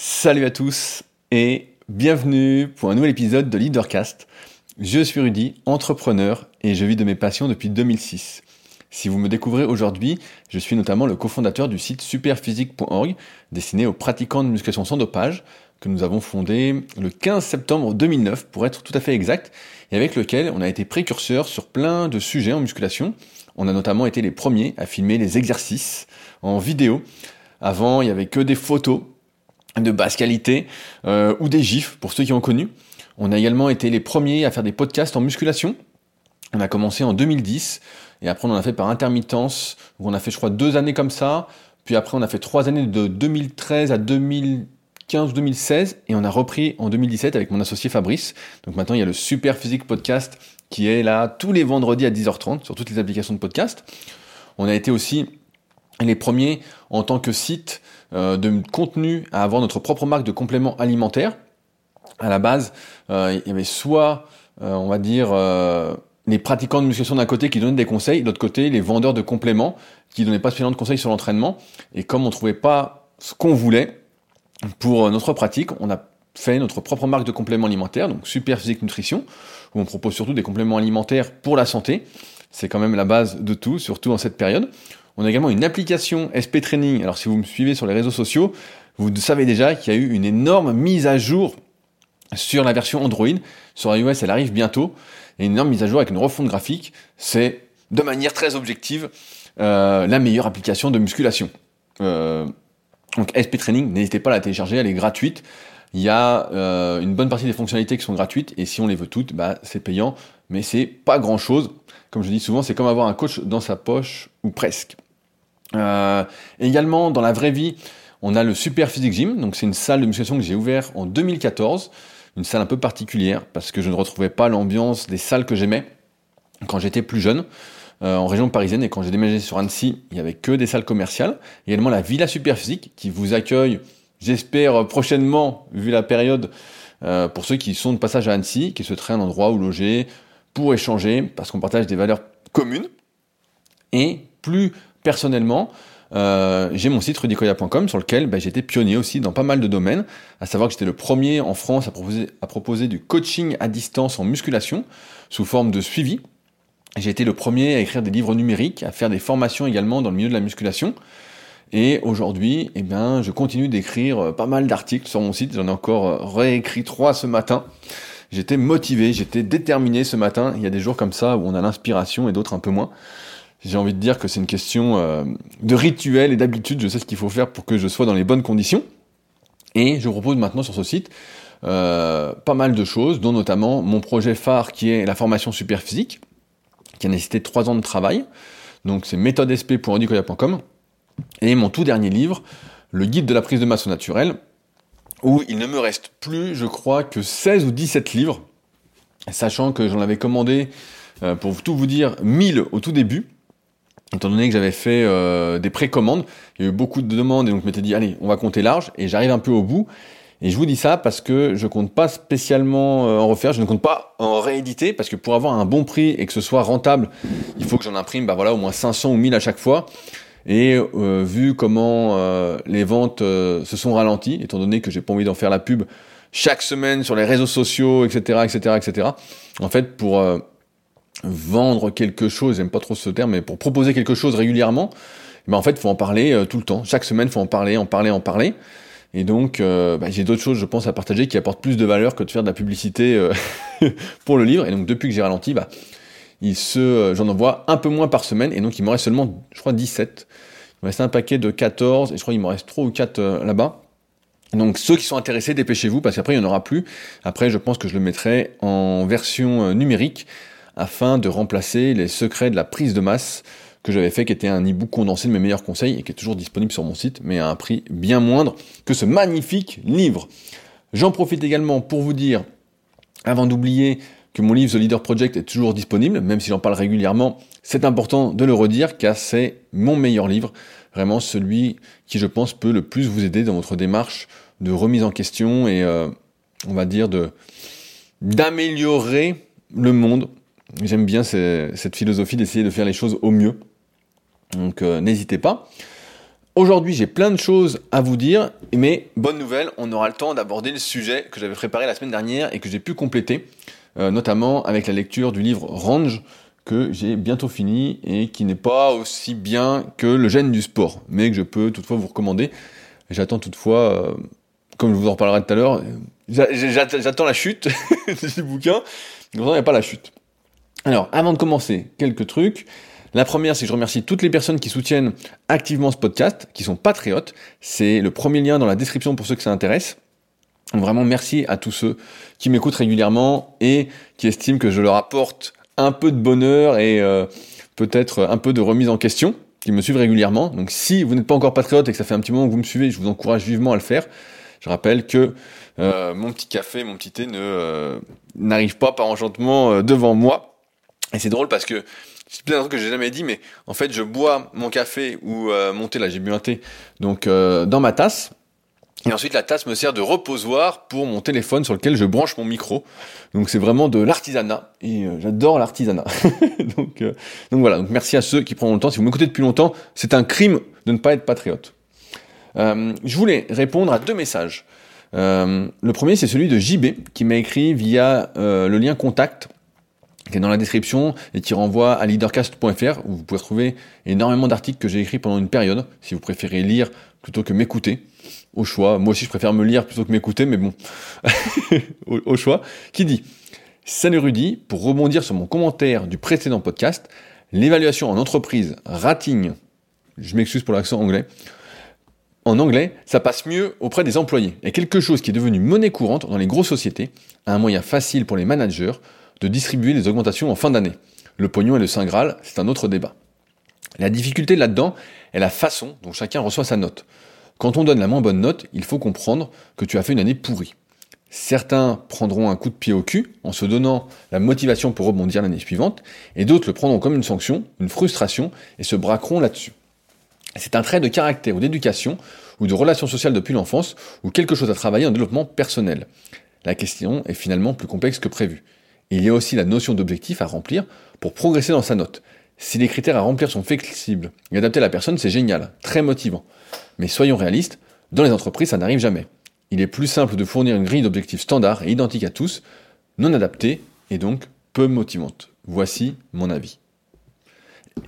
Salut à tous et bienvenue pour un nouvel épisode de Leadercast. Je suis Rudy, entrepreneur et je vis de mes passions depuis 2006. Si vous me découvrez aujourd'hui, je suis notamment le cofondateur du site superphysique.org destiné aux pratiquants de musculation sans dopage que nous avons fondé le 15 septembre 2009 pour être tout à fait exact et avec lequel on a été précurseur sur plein de sujets en musculation. On a notamment été les premiers à filmer les exercices en vidéo. Avant, il n'y avait que des photos de basse qualité euh, ou des gifs pour ceux qui ont connu. On a également été les premiers à faire des podcasts en musculation. On a commencé en 2010 et après on en a fait par intermittence. on a fait je crois deux années comme ça. Puis après on a fait trois années de 2013 à 2015 ou 2016 et on a repris en 2017 avec mon associé Fabrice. Donc maintenant il y a le Super Physique Podcast qui est là tous les vendredis à 10h30 sur toutes les applications de podcast. On a été aussi les premiers en tant que site de contenu à avoir notre propre marque de compléments alimentaires. À la base, euh, il y avait soit, euh, on va dire, les pratiquants de musculation d'un côté qui donnaient des conseils, de l'autre côté, les vendeurs de compléments qui donnaient pas spécialement de conseils sur l'entraînement. Et comme on trouvait pas ce qu'on voulait pour notre pratique, on a fait notre propre marque de compléments alimentaires, donc Super Physique Nutrition, où on propose surtout des compléments alimentaires pour la santé. C'est quand même la base de tout, surtout en cette période. On a également une application SP Training. Alors si vous me suivez sur les réseaux sociaux, vous savez déjà qu'il y a eu une énorme mise à jour sur la version Android. Sur iOS, elle arrive bientôt. Et une énorme mise à jour avec une refonte graphique. C'est, de manière très objective, euh, la meilleure application de musculation. Euh, donc SP Training, n'hésitez pas à la télécharger, elle est gratuite. Il y a euh, une bonne partie des fonctionnalités qui sont gratuites et si on les veut toutes, bah, c'est payant, mais c'est pas grand chose. Comme je dis souvent, c'est comme avoir un coach dans sa poche ou presque. Euh, également, dans la vraie vie, on a le Super Physique Gym. Donc, c'est une salle de musculation que j'ai ouverte en 2014. Une salle un peu particulière parce que je ne retrouvais pas l'ambiance des salles que j'aimais quand j'étais plus jeune. Euh, en région parisienne et quand j'ai déménagé sur Annecy, il n'y avait que des salles commerciales. Également la Villa Super Physique qui vous accueille, j'espère prochainement, vu la période, euh, pour ceux qui sont de passage à Annecy, qui se traînent un endroit où loger, pour échanger, parce qu'on partage des valeurs communes. Et plus personnellement, euh, j'ai mon site rudicoya.com sur lequel bah, j'étais pionnier aussi dans pas mal de domaines, à savoir que j'étais le premier en France à proposer, du coaching à distance en musculation sous forme de suivi. J'ai été le premier à écrire des livres numériques, à faire des formations également dans le milieu de la musculation. Et aujourd'hui, eh bien, je continue d'écrire euh, pas mal d'articles sur mon site. J'en ai encore euh, réécrit trois ce matin. J'étais motivé, j'étais déterminé ce matin. Il y a des jours comme ça où on a l'inspiration et d'autres un peu moins j'ai envie de dire que c'est une question euh, de rituel et d'habitude. Je sais ce qu'il faut faire pour que je sois dans les bonnes conditions. Et je propose maintenant sur ce site euh, pas mal de choses, dont notamment mon projet phare qui est la formation super physique, qui a nécessité trois ans de travail. Donc c'est méthodesp.rodicoya.com. Et mon tout dernier livre, le guide de la prise de masse naturelle, où il ne me reste plus, je crois, que 16 ou 17 livres, sachant que j'en avais commandé, euh, pour tout vous dire, 1000 au tout début étant donné que j'avais fait euh, des précommandes, il y a eu beaucoup de demandes et donc je m'étais dit allez, on va compter large et j'arrive un peu au bout. Et je vous dis ça parce que je compte pas spécialement euh, en refaire, je ne compte pas en rééditer parce que pour avoir un bon prix et que ce soit rentable, il faut que j'en imprime bah voilà au moins 500 ou 1000 à chaque fois. Et euh, vu comment les ventes se sont ralenties, étant donné que j'ai pas envie d'en faire la pub chaque semaine sur les réseaux sociaux, etc., etc., etc. En fait, pour vendre quelque chose, j'aime pas trop ce terme, mais pour proposer quelque chose régulièrement, ben en fait, faut en parler euh, tout le temps. Chaque semaine, faut en parler, en parler, en parler. Et donc, euh, ben, j'ai d'autres choses, je pense, à partager qui apportent plus de valeur que de faire de la publicité euh, pour le livre. Et donc, depuis que j'ai ralenti, bah, il se, j'en envoie un peu moins par semaine. Et donc, il m'en reste seulement, je crois, 17. Il me reste un paquet de 14, et je crois qu'il m'en reste 3 ou 4 là-bas. Donc ceux qui sont intéressés, dépêchez-vous parce qu'après il n'y en aura plus. Après je pense que je le mettrai en version numérique afin de remplacer les secrets de la prise de masse que j'avais fait, qui était un e-book condensé de mes meilleurs conseils et qui est toujours disponible sur mon site, mais à un prix bien moindre que ce magnifique livre. J'en profite également pour vous dire, avant d'oublier que mon livre The Leader Project est toujours disponible, même si j'en parle régulièrement, c'est important de le redire car c'est mon meilleur livre, vraiment celui qui je pense peut le plus vous aider dans votre démarche de remise en question et euh, on va dire d'améliorer le monde J'aime bien cette philosophie d'essayer de faire les choses au mieux. Donc euh, n'hésitez pas. aujourd'hui, j'ai plein de choses à vous dire, mais bonne nouvelle, on aura le temps d'aborder le sujet que j'avais préparé la semaine dernière et que j'ai pu compléter, euh, notamment avec la lecture du livre Range que j'ai bientôt fini et qui n'est pas aussi bien que le gène du sport, mais que je peux toutefois vous recommander. J'attends toutefois, euh, comme je vous en reparlerai tout à l'heure, j'attends la chute ce bouquin, il n'y a pas la chute. Alors, avant de commencer, quelques trucs. La première, c'est que je remercie toutes les personnes qui soutiennent activement ce podcast, qui sont patriotes. C'est le premier lien dans la description pour ceux que ça intéresse. Vraiment merci à tous ceux qui m'écoutent régulièrement et qui estiment que je leur apporte un peu de bonheur et euh, peut-être un peu de remise en question, qui me suivent régulièrement. Donc si vous n'êtes pas encore patriote et que ça fait un petit moment que vous me suivez, je vous encourage vivement à le faire. Je rappelle que euh, mon petit café, mon petit thé ne euh, n'arrive pas par enchantement devant moi. Et c'est drôle parce que c'est plein de que j'ai jamais dit, mais en fait, je bois mon café ou mon thé, là j'ai bu un thé, donc dans ma tasse, et ensuite, la tasse me sert de reposoir pour mon téléphone sur lequel je branche mon micro. Donc c'est vraiment de l'artisanat et euh, j'adore l'artisanat. donc, euh, donc voilà. Donc merci à ceux qui prennent le temps. Si vous m'écoutez depuis longtemps, c'est un crime de ne pas être patriote. Euh, je voulais répondre à deux messages. le premier, c'est celui de JB qui m'a écrit via le lien contact qui est dans la description et qui renvoie à leadercast.fr où vous pouvez trouver énormément d'articles que j'ai écrits pendant une période si vous préférez lire plutôt que m'écouter au choix. Moi aussi, je préfère me lire plutôt que m'écouter, mais bon, au, choix. Qui dit Salut Rudy, pour rebondir sur mon commentaire du précédent podcast, l'évaluation en entreprise rating, je m'excuse pour l'accent anglais, en anglais, ça passe mieux auprès des employés. Et quelque chose qui est devenu monnaie courante dans les grosses sociétés, un moyen facile pour les managers de distribuer les augmentations en fin d'année. Le pognon et le Saint Graal, c'est un autre débat. La difficulté là-dedans est la façon dont chacun reçoit sa note. Quand on donne la moins bonne note, il faut comprendre que tu as fait une année pourrie. Certains prendront un coup de pied au cul en se donnant la motivation pour rebondir l'année suivante, et d'autres le prendront comme une sanction, une frustration, et se braqueront là-dessus. C'est un trait de caractère ou d'éducation, ou de relation sociale depuis l'enfance, ou quelque chose à travailler en développement personnel. La question est finalement plus complexe que prévu. Il y a aussi la notion d'objectif à remplir pour progresser dans sa note. Si les critères à remplir sont flexibles et adaptés à la personne, c'est génial, très motivant. Mais soyons réalistes, dans les entreprises, ça n'arrive jamais. Il est plus simple de fournir une grille d'objectifs standard et identique à tous, non adaptée et donc peu motivante. Voici mon avis.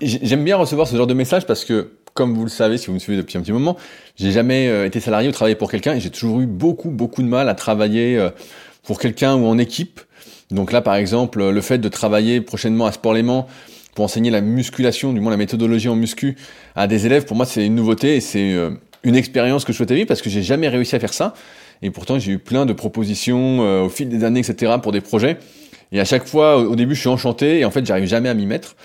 J'aime bien recevoir ce genre de message parce que, comme vous le savez, si vous me suivez depuis un petit moment, j'ai jamais euh, été salarié ou travaillé pour quelqu'un et j'ai toujours eu beaucoup, beaucoup de mal à travailler euh, pour quelqu'un ou en équipe. Donc là, par exemple, le fait de travailler prochainement à Sport Léman pour enseigner la musculation, du moins la méthodologie en muscu à des élèves, pour moi c'est une nouveauté et c'est euh, une expérience que je souhaitais vivre parce que j'ai jamais réussi à faire ça. Et pourtant j'ai eu plein de propositions euh, au fil des années, etc. pour des projets. Et à chaque fois, au début, je suis enchanté et en fait, j'arrive jamais à m'y mettre.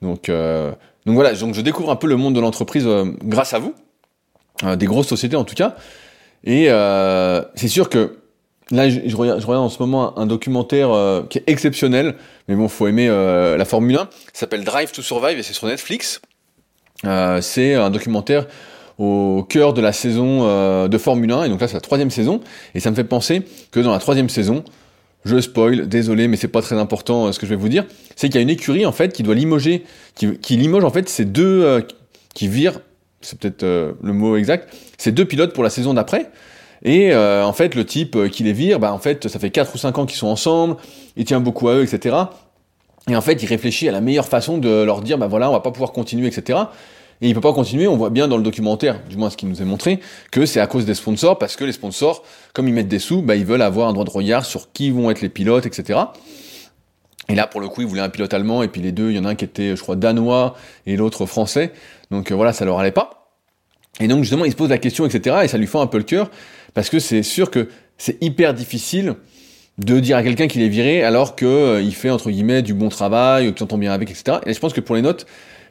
Donc, euh, donc voilà, donc je découvre un peu le monde de l'entreprise grâce à vous, des grosses sociétés en tout cas. Et c'est sûr que Là, je, regarde, en ce moment un, documentaire euh, qui est exceptionnel, mais bon, faut aimer euh, la Formule 1. Ça s'appelle Drive to Survive et c'est sur Netflix. Euh, c'est un documentaire au cœur de la saison de Formule 1, et donc là c'est la troisième saison, et ça me fait penser que dans la troisième saison, je spoil, désolé, mais c'est pas très important ce que je vais vous dire, c'est qu'il y a une écurie en fait qui doit limoger, qui, qui limoge en fait ces deux, qui virent, c'est peut-être le mot exact, ces deux pilotes pour la saison d'après, et euh, en fait, le type euh, qui les vire, bah, en fait, ça fait 4 ou 5 ans qu'ils sont ensemble, il tient beaucoup à eux, etc. Et en fait, il réfléchit à la meilleure façon de leur dire, bah voilà, on va pas pouvoir continuer, etc. Et il peut pas continuer, on voit bien dans le documentaire, du moins ce qu'il nous est montré, que c'est à cause des sponsors, parce que les sponsors, comme ils mettent des sous, bah, ils veulent avoir un droit de regard sur qui vont être les pilotes, etc. Et là, pour le coup, ils voulaient un pilote allemand, et puis les deux, il y en a un qui était, je crois, danois, et l'autre français. Donc euh, voilà, ça leur allait pas. Et donc justement, il se pose la question, etc. Et ça lui fait un peu le cœur. Parce que c'est sûr que c'est hyper difficile de dire à quelqu'un qu'il est viré alors qu'il euh, fait entre guillemets du bon travail, que tu entends bien avec, etc. Et je pense que pour les notes,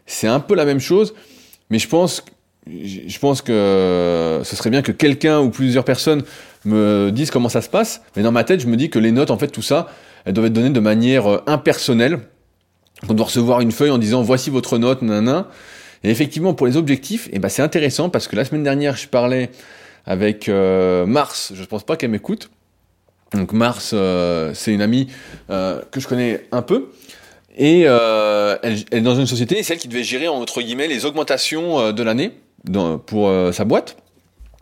c'est un peu la même chose, mais je pense, je pense que ce serait bien que quelqu'un ou plusieurs personnes me disent comment ça se passe. Mais dans ma tête, je me dis que les notes, en fait, tout ça, elles doivent être données de manière euh, impersonnelle. On doit recevoir une feuille en disant voici votre note, nanana. Et effectivement, pour les objectifs, eh ben, c'est intéressant parce que la semaine dernière, je parlais avec euh, Mars. Je ne pense pas qu'elle m'écoute. Donc Mars, euh, c'est une amie euh, que je connais un peu. Et elle, est dans une société, c'est elle qui devait gérer entre guillemets les augmentations de l'année pour sa boîte.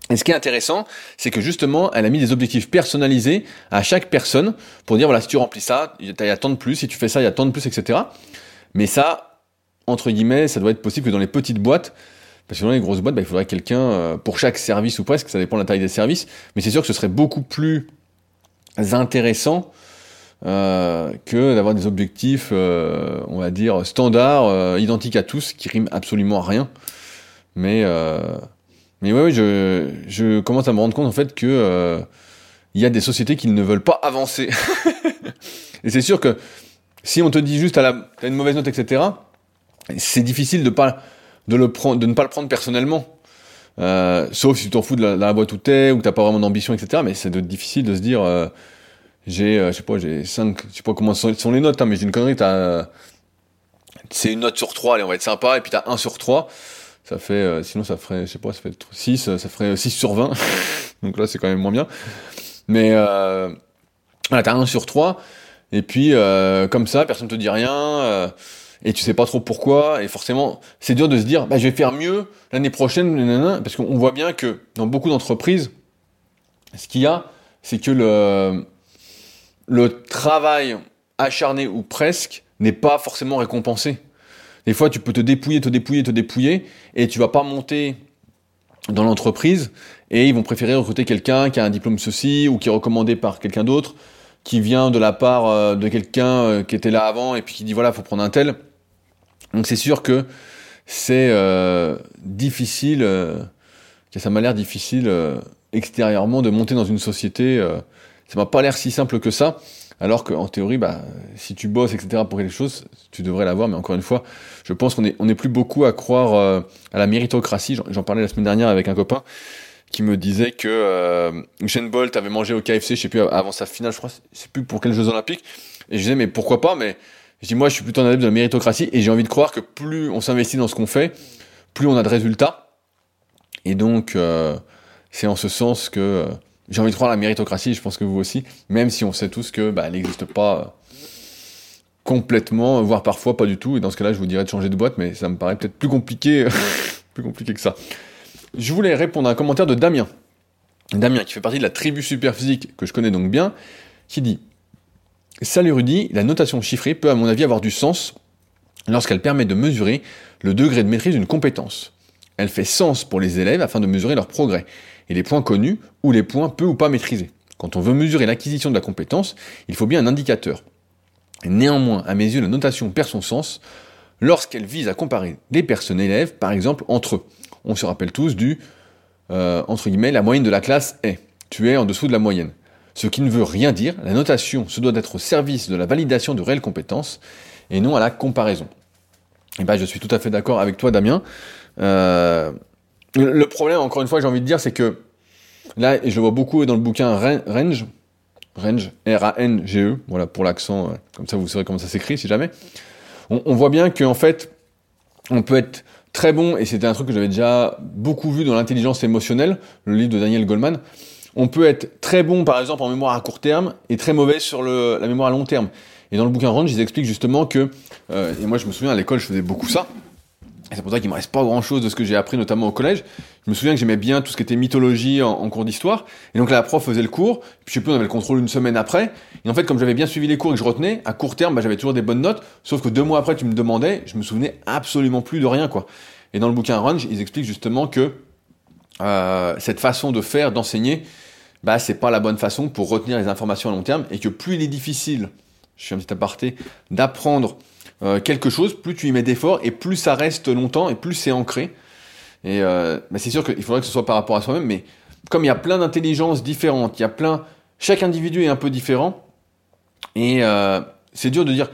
Et ce qui est intéressant, c'est que justement, elle a mis des objectifs personnalisés à chaque personne pour dire voilà, si tu remplis ça, il y a tant de plus, si tu fais ça, il y a tant de plus, etc. Mais ça, entre guillemets, ça doit être possible que dans les petites boîtes, parce que dans les grosses boîtes, bah, il faudrait quelqu'un euh, pour chaque service ou presque, ça dépend de la taille des services, mais c'est sûr que ce serait beaucoup plus intéressant euh, que d'avoir des objectifs, euh, on va dire, standards, identiques à tous, qui riment absolument à rien. Mais mais ouais, je, commence à me rendre compte en fait que il y a des sociétés qui ne veulent pas avancer. et c'est sûr que si on te dit juste à la, as une mauvaise note, etc., c'est difficile de pas de le prendre, de ne pas le prendre personnellement. Euh, sauf si tu t'en fous de la, boîte où t'es, ou que t'as pas vraiment d'ambition, etc. Mais c'est difficile de se dire, euh, j'ai, euh, je sais pas, j'ai 5, je sais pas comment sont, les notes, hein, mais j'ai une connerie, t'as, c'est une note sur 3, allez, on va être sympa, et puis t'as 1 sur 3 ça fait, sinon ça ferait, je sais pas, ça fait 6, euh, ça ferait 6 sur 20. Donc là, c'est quand même moins bien. Mais voilà, t'as 1 sur 3. Et puis, comme ça, personne te dit rien. Et tu sais pas trop pourquoi. Et forcément, c'est dur de se dire, bah, je vais faire mieux l'année prochaine. parce qu'on voit bien que dans beaucoup d'entreprises, ce qu'il y a, c'est que le, le travail acharné ou presque n'est pas forcément récompensé. Des fois, tu peux te dépouiller, te dépouiller, te dépouiller, et tu vas pas monter dans l'entreprise, et ils vont préférer recruter quelqu'un qui a un diplôme ceci, ou qui est recommandé par quelqu'un d'autre, qui vient de la part euh, de quelqu'un euh, qui était là avant, et puis qui dit voilà, faut prendre un tel. Donc c'est sûr que c'est euh, difficile, que ça m'a l'air difficile extérieurement de monter dans une société. ça m'a pas l'air si simple que ça. Alors qu'en théorie, bah, si tu bosses, etc., pour quelque chose, tu devrais l'avoir. Mais encore une fois, je pense qu'on est, plus beaucoup à croire euh, à la méritocratie. J'en parlais la semaine dernière avec un copain qui me disait que euh, Bolt avait mangé au KFC, je sais plus, avant sa finale, je crois, je sais plus pour quels Jeux Olympiques. Et je disais, mais pourquoi pas Mais je dis, moi, je suis plutôt un adepte de la méritocratie et j'ai envie de croire que plus on s'investit dans ce qu'on fait, plus on a de résultats. Et donc, euh, c'est en ce sens que euh, j'ai envie de croire à la méritocratie, je pense que vous aussi, même si on sait tous que bah, n'existe pas euh, complètement, voire parfois pas du tout. Et dans ce cas-là, je vous dirais de changer de boîte, mais ça me paraît peut-être plus compliqué, plus compliqué que ça. Je voulais répondre à un commentaire de Damien. Damien, qui fait partie de la tribu superphysique que je connais donc bien, qui dit Salut Rudy, la notation chiffrée peut à mon avis avoir du sens lorsqu'elle permet de mesurer le degré de maîtrise d'une compétence. Elle fait sens pour les élèves afin de mesurer leur progrès et les points connus ou les points peu ou pas maîtrisés. Quand on veut mesurer l'acquisition de la compétence, il faut bien un indicateur. Néanmoins, à mes yeux, la notation perd son sens lorsqu'elle vise à comparer des personnes élèves, par exemple, entre eux. On se rappelle tous du, euh, entre guillemets, la moyenne de la classe est. Tu es en dessous de la moyenne. Ce qui ne veut rien dire, la notation se doit d'être au service de la validation de réelles compétences et non à la comparaison. Et eh ben, je suis tout à fait d'accord avec toi, Damien. Euh, le problème, encore une fois, j'ai envie de dire, c'est que là, et je vois beaucoup dans le bouquin Range, Range, R-A-N-G-E, voilà, pour l'accent, euh, comme ça vous saurez comment ça s'écrit si jamais. On, voit bien qu'en fait, on peut être très bon, et c'était un truc que j'avais déjà beaucoup vu dans l'intelligence émotionnelle, le livre de Daniel Goldman. On peut être très bon, par exemple, en mémoire à court terme, et très mauvais sur le, la mémoire à long terme. Et dans le bouquin Range, ils expliquent justement que, euh, et moi je me souviens à l'école, je faisais beaucoup ça, c'est pour ça qu'il me reste pas grand chose de ce que j'ai appris, notamment au collège. Je me souviens que j'aimais bien tout ce qui était mythologie en, cours d'histoire. Et donc là, la prof faisait le cours. Puis je sais plus, on avait le contrôle une semaine après. Et en fait, comme j'avais bien suivi les cours et que je retenais, à court terme, bah, j'avais toujours des bonnes notes. Sauf que deux mois après, tu me demandais, je me souvenais absolument plus de rien, quoi. Et dans le bouquin Range, ils expliquent justement que euh, cette façon de faire, d'enseigner, bah, c'est pas la bonne façon pour retenir les informations à long terme. Et que plus il est difficile, je suis un petit aparté, d'apprendre euh, quelque chose, plus tu y mets d'efforts et plus ça reste longtemps et plus c'est ancré. Et euh, bah, c'est sûr qu'il faudrait que ce soit par rapport à soi-même, mais comme il y a plein d'intelligences différentes, il y a plein, chaque individu est un peu différent, et euh, c'est dur de dire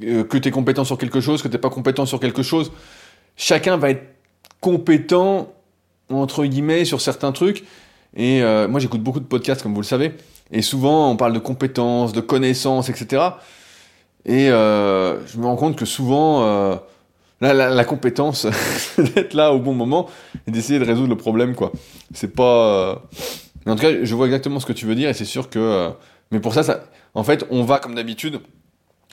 que tu es compétent sur quelque chose, que tu n'es pas compétent sur quelque chose. Chacun va être compétent entre guillemets sur certains trucs. Et moi j'écoute beaucoup de podcasts comme vous le savez, et souvent on parle de compétences, de connaissances, etc. Et euh, je me rends compte que souvent, euh, la, compétence d'être là au bon moment et d'essayer de résoudre le problème, quoi. C'est pas. Euh... En tout cas, je vois exactement ce que tu veux dire et c'est sûr que. Euh, mais pour ça, ça, en fait, on va comme d'habitude.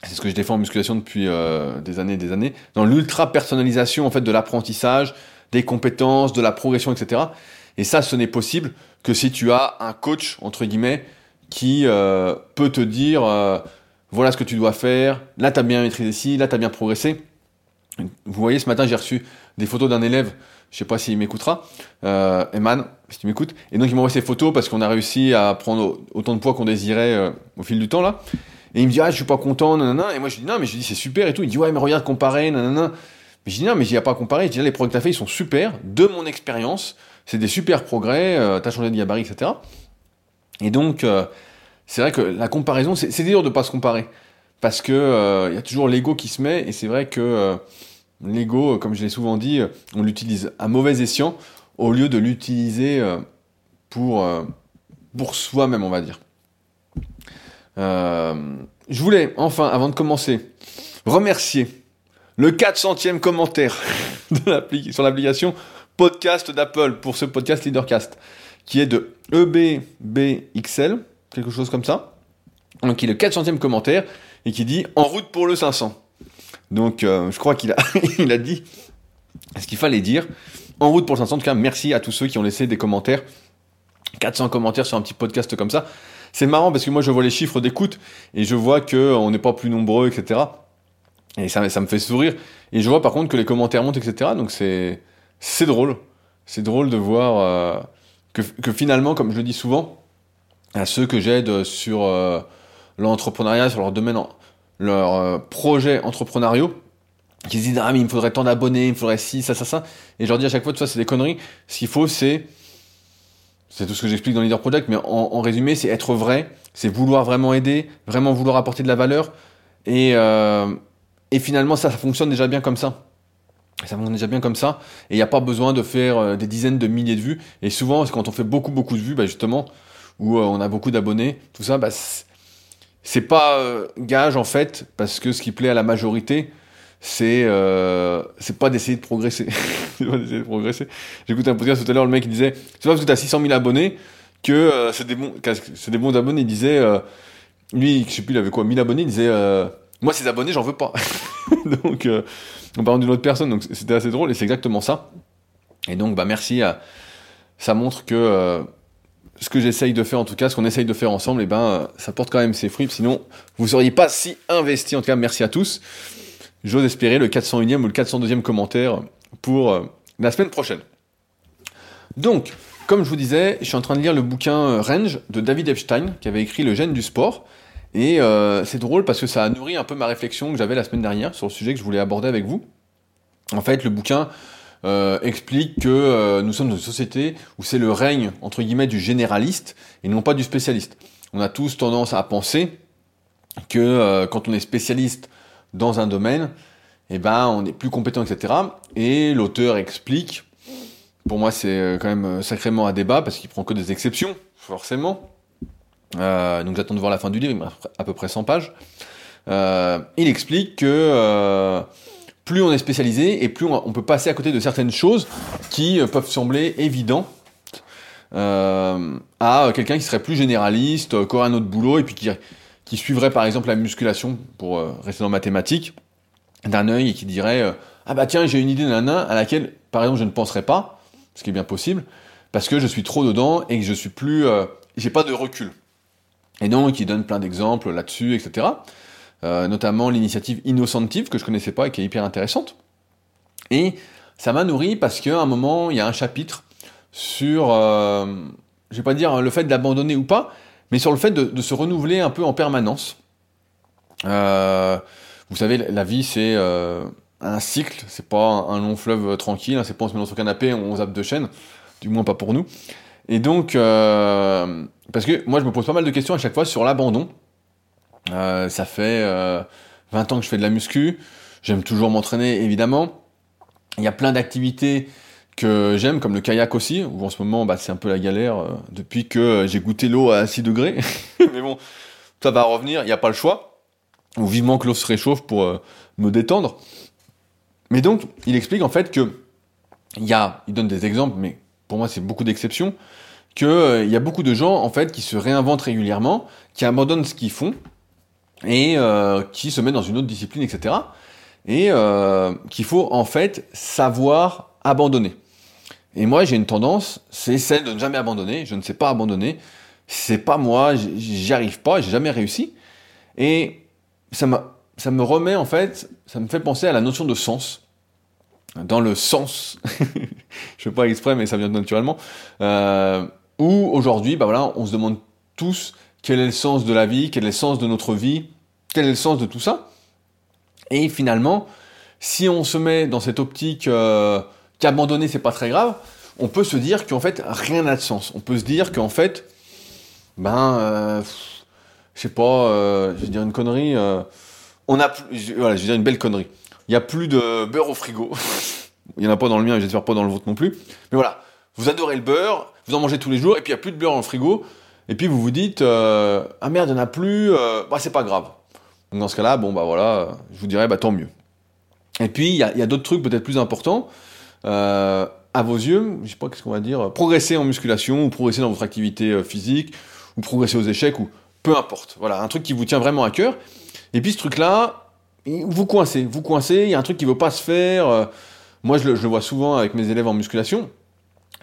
C'est ce que je défends en musculation depuis euh, des années et des années. Dans l'ultra personnalisation en fait de l'apprentissage, des compétences, de la progression, etc. Et ça, ce n'est possible que si tu as un coach, entre guillemets, qui euh, peut te dire, euh, voilà ce que tu dois faire, là tu as bien maîtrisé ici, là tu as bien progressé. Vous voyez, ce matin, j'ai reçu des photos d'un élève, je sais pas s'il m'écoutera, euh, Eman, si tu m'écoutes, et donc il m'envoie ces photos parce qu'on a réussi à prendre autant de poids qu'on désirait euh, au fil du temps, là. Et il me dit, ah, je suis pas content, nanana. Et moi, je dis, non, mais je dis, c'est super et tout. Il dit, ouais, mais regarde, comparer, nanana. Mais je dis, non, mais j'y a pas à comparer. Je dis, là, les progrès que as fait, ils sont super. De mon expérience, c'est des super progrès. Euh, tu as changé de gabarit, etc. Et donc, euh, c'est vrai que la comparaison, c'est dur de pas se comparer. Parce que il y a toujours l'ego qui se met. Et c'est vrai que l'ego, comme je l'ai souvent dit, on l'utilise à mauvais escient au lieu de l'utiliser pour, soi-même, on va dire. Euh, je voulais, enfin, avant de commencer, remercier le 400e commentaire sur l'application podcast d'Apple pour ce podcast Leadercast, qui est de EBBXL, quelque chose comme ça. Donc, il est le 400e commentaire et qui dit en route pour le 500. Donc, euh, je crois qu'il a, il a dit ce qu'il fallait dire. En route pour le 500. En tout cas, merci à tous ceux qui ont laissé des commentaires. 400 commentaires sur un petit podcast comme ça c'est marrant parce que moi je vois les chiffres d'écoute et je vois que on n'est pas plus nombreux, etc. Et ça me fait sourire. Et je vois par contre que les commentaires montent, etc. Donc c'est c'est drôle. C'est drôle de voir euh, que, finalement, comme je le dis souvent, à ceux que j'aide sur euh, l'entrepreneuriat, sur leur domaine, leur euh, projet entrepreneuriaux, qui se disent ah mais il me faudrait tant d'abonnés, il me faudrait ci, ça, ça, ça. Et je leur dis à chaque fois, tu vois, c'est des conneries. Ce qu'il faut, c'est c'est tout ce que j'explique dans Leader Project, mais en, résumé, c'est être vrai, c'est vouloir vraiment aider, vraiment vouloir apporter de la valeur. Et, finalement, ça, ça fonctionne déjà bien comme ça. Ça fonctionne déjà bien comme ça. Et il n'y a pas besoin de faire euh, des dizaines de milliers de vues. Et souvent, quand on fait beaucoup, beaucoup de vues, bah justement, où euh, on a beaucoup d'abonnés, tout ça, bah, c'est pas gage en fait, parce que ce qui plaît à la majorité, c'est euh, pas d'essayer de progresser. c'est pas d'essayer de progresser. J'écoutais un podcast tout à l'heure, le mec il disait, c'est pas parce que t'as 600 000 abonnés que euh, c'est des bons, des bons abonnés. Il disait, euh, lui, je sais plus, il avait quoi, 1000 abonnés. Il disait, euh, moi ces abonnés, j'en veux pas. donc, euh, on parle d'une autre personne, donc c'était assez drôle et c'est exactement ça. Et donc, bah merci. Ça montre que ce que j'essaye de faire, en tout cas, ce qu'on essaye de faire ensemble, et eh ben, ça porte quand même ses fruits. Sinon, vous seriez pas si investi. En tout cas, merci à tous j'ose espérer le 401e ou le 402e commentaire pour euh, la semaine prochaine. Donc, comme je vous disais, je suis en train de lire le bouquin euh, Range de David Epstein, qui avait écrit Le gène du sport. Et euh, c'est drôle parce que ça a nourri un peu ma réflexion que j'avais la semaine dernière sur le sujet que je voulais aborder avec vous. En fait, le bouquin explique que nous sommes une société où c'est le règne, entre guillemets, du généraliste et non pas du spécialiste. On a tous tendance à penser que quand on est spécialiste dans un domaine, eh ben, on est plus compétent, etc. Et l'auteur explique, pour moi c'est euh, quand même euh, sacrément à débat, parce qu'il prend que des exceptions, forcément. Euh, donc j'attends de voir la fin du livre, à peu près 100 pages. Euh, il explique que euh, plus on est spécialisé et plus on, peut passer à côté de certaines choses qui peuvent sembler évidentes à quelqu'un qui serait plus généraliste, qui aurait un autre boulot et puis qui, suivrait par exemple la musculation, pour rester dans mathématiques, d'un œil et qui dirait Ah bah tiens, j'ai une idée d'un à laquelle, par exemple, je ne penserais pas, ce qui est bien possible, parce que je suis trop dedans et que je suis plus. J'ai pas de recul. Et donc, il donne plein d'exemples là-dessus, etc. notamment l'initiative Innocentive, que je connaissais pas et qui est hyper intéressante. Et ça m'a nourri parce qu'à un moment, il y a un chapitre sur, je vais pas dire le fait d'abandonner ou pas, mais sur le fait de, se renouveler un peu en permanence. Euh, vous savez, la vie, c'est euh, un cycle, c'est pas un, long fleuve tranquille, hein, c'est pas on se met dans son canapé, on zappe de chaîne, du moins pas pour nous. Et donc, euh, parce que moi, je me pose pas mal de questions à chaque fois sur l'abandon. ça fait 20 ans que je fais de la muscu, j'aime toujours m'entraîner, évidemment. Il y a plein d'activités que j'aime, comme le kayak aussi, où en ce moment bah, c'est un peu la galère euh, depuis que j'ai goûté l'eau à 6 degrés. Mais bon, ça va revenir, il n'y a pas le choix. Ou vivement que l'eau se réchauffe pour euh, me détendre. Mais donc, il explique en fait que il y a, il donne des exemples, mais pour moi c'est beaucoup d'exceptions, qu'il euh, y a beaucoup de gens en fait qui se réinventent régulièrement, qui abandonnent ce qu'ils font et qui se mettent dans une autre discipline, etc. Et qu'il faut en fait savoir abandonner. Et moi, j'ai une tendance, c'est celle de ne jamais abandonner. Je ne sais pas abandonner. C'est pas moi, j'y arrive pas, j'ai jamais réussi. Et ça me remet en fait, ça me fait penser à la notion de sens. Dans le sens, je fais pas exprès, mais ça vient naturellement. Euh, où aujourd'hui, bah voilà, on se demande tous quel est le sens de la vie, quel est le sens de notre vie, quel est le sens de tout ça. Et finalement, si on se met dans cette optique euh, qu'abandonner c'est pas très grave, on peut se dire qu'en fait rien n'a de sens. On peut se dire qu'en fait, ben, euh, je sais pas, euh, je vais dire une connerie, euh, on a, je vais dire une belle connerie. Il y a plus de beurre au frigo. il y en a pas dans le mien, j'espère pas dans le vôtre non plus. Mais voilà, vous adorez le beurre, vous en mangez tous les jours, et puis il y a plus de beurre dans le frigo, et puis vous vous dites, euh, ah merde, il n'y en a plus, bah c'est pas grave. Donc dans ce cas-là, bon bah voilà, je vous dirais, bah tant mieux. Et puis il y a, d'autres trucs peut-être plus importants. Euh, à vos yeux, je sais pas qu'est-ce qu'on va dire, progresser en musculation ou progresser dans votre activité euh, physique ou progresser aux échecs ou peu importe. Voilà, un truc qui vous tient vraiment à cœur. Et puis ce truc-là, vous coincez, vous coincez, il y a un truc qui ne veut pas se faire. Euh, moi, je le, vois souvent avec mes élèves en musculation.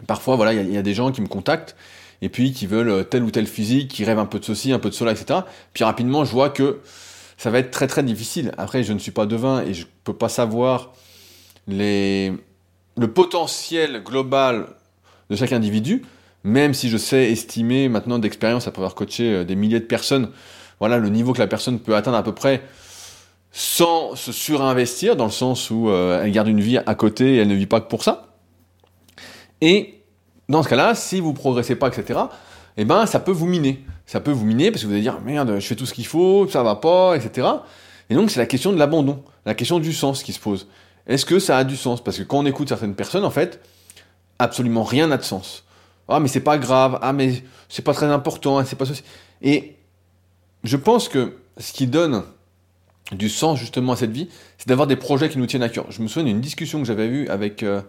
Parfois, voilà, il y, a des gens qui me contactent et puis qui veulent tel ou tel physique, qui rêvent un peu de ceci, un peu de cela, etc. Puis rapidement, je vois que ça va être très très difficile. Après, je ne suis pas devin et je ne peux pas savoir le potentiel global de chaque individu, même si je sais estimer maintenant d'expérience après avoir coaché euh, des milliers de personnes, voilà le niveau que la personne peut atteindre à peu près sans se surinvestir, dans le sens où euh, elle garde une vie à côté et elle ne vit pas que pour ça. Et dans ce cas-là, si vous progressez pas, etc., eh ben ça peut vous miner. Ça peut vous miner parce que vous allez dire merde, je fais tout ce qu'il faut, ça va pas, etc. Et donc c'est la question de l'abandon, la question du sens qui se pose. Est-ce que ça a du sens? Parce que quand on écoute certaines personnes, en fait, absolument rien n'a de sens. Ah, mais c'est pas grave. Ah, mais c'est pas très important. Hein, c'est pas Et je pense que ce qui donne du sens justement à cette vie, c'est d'avoir des projets qui nous tiennent à cœur. Je me souviens d'une discussion que j'avais eue avec euh,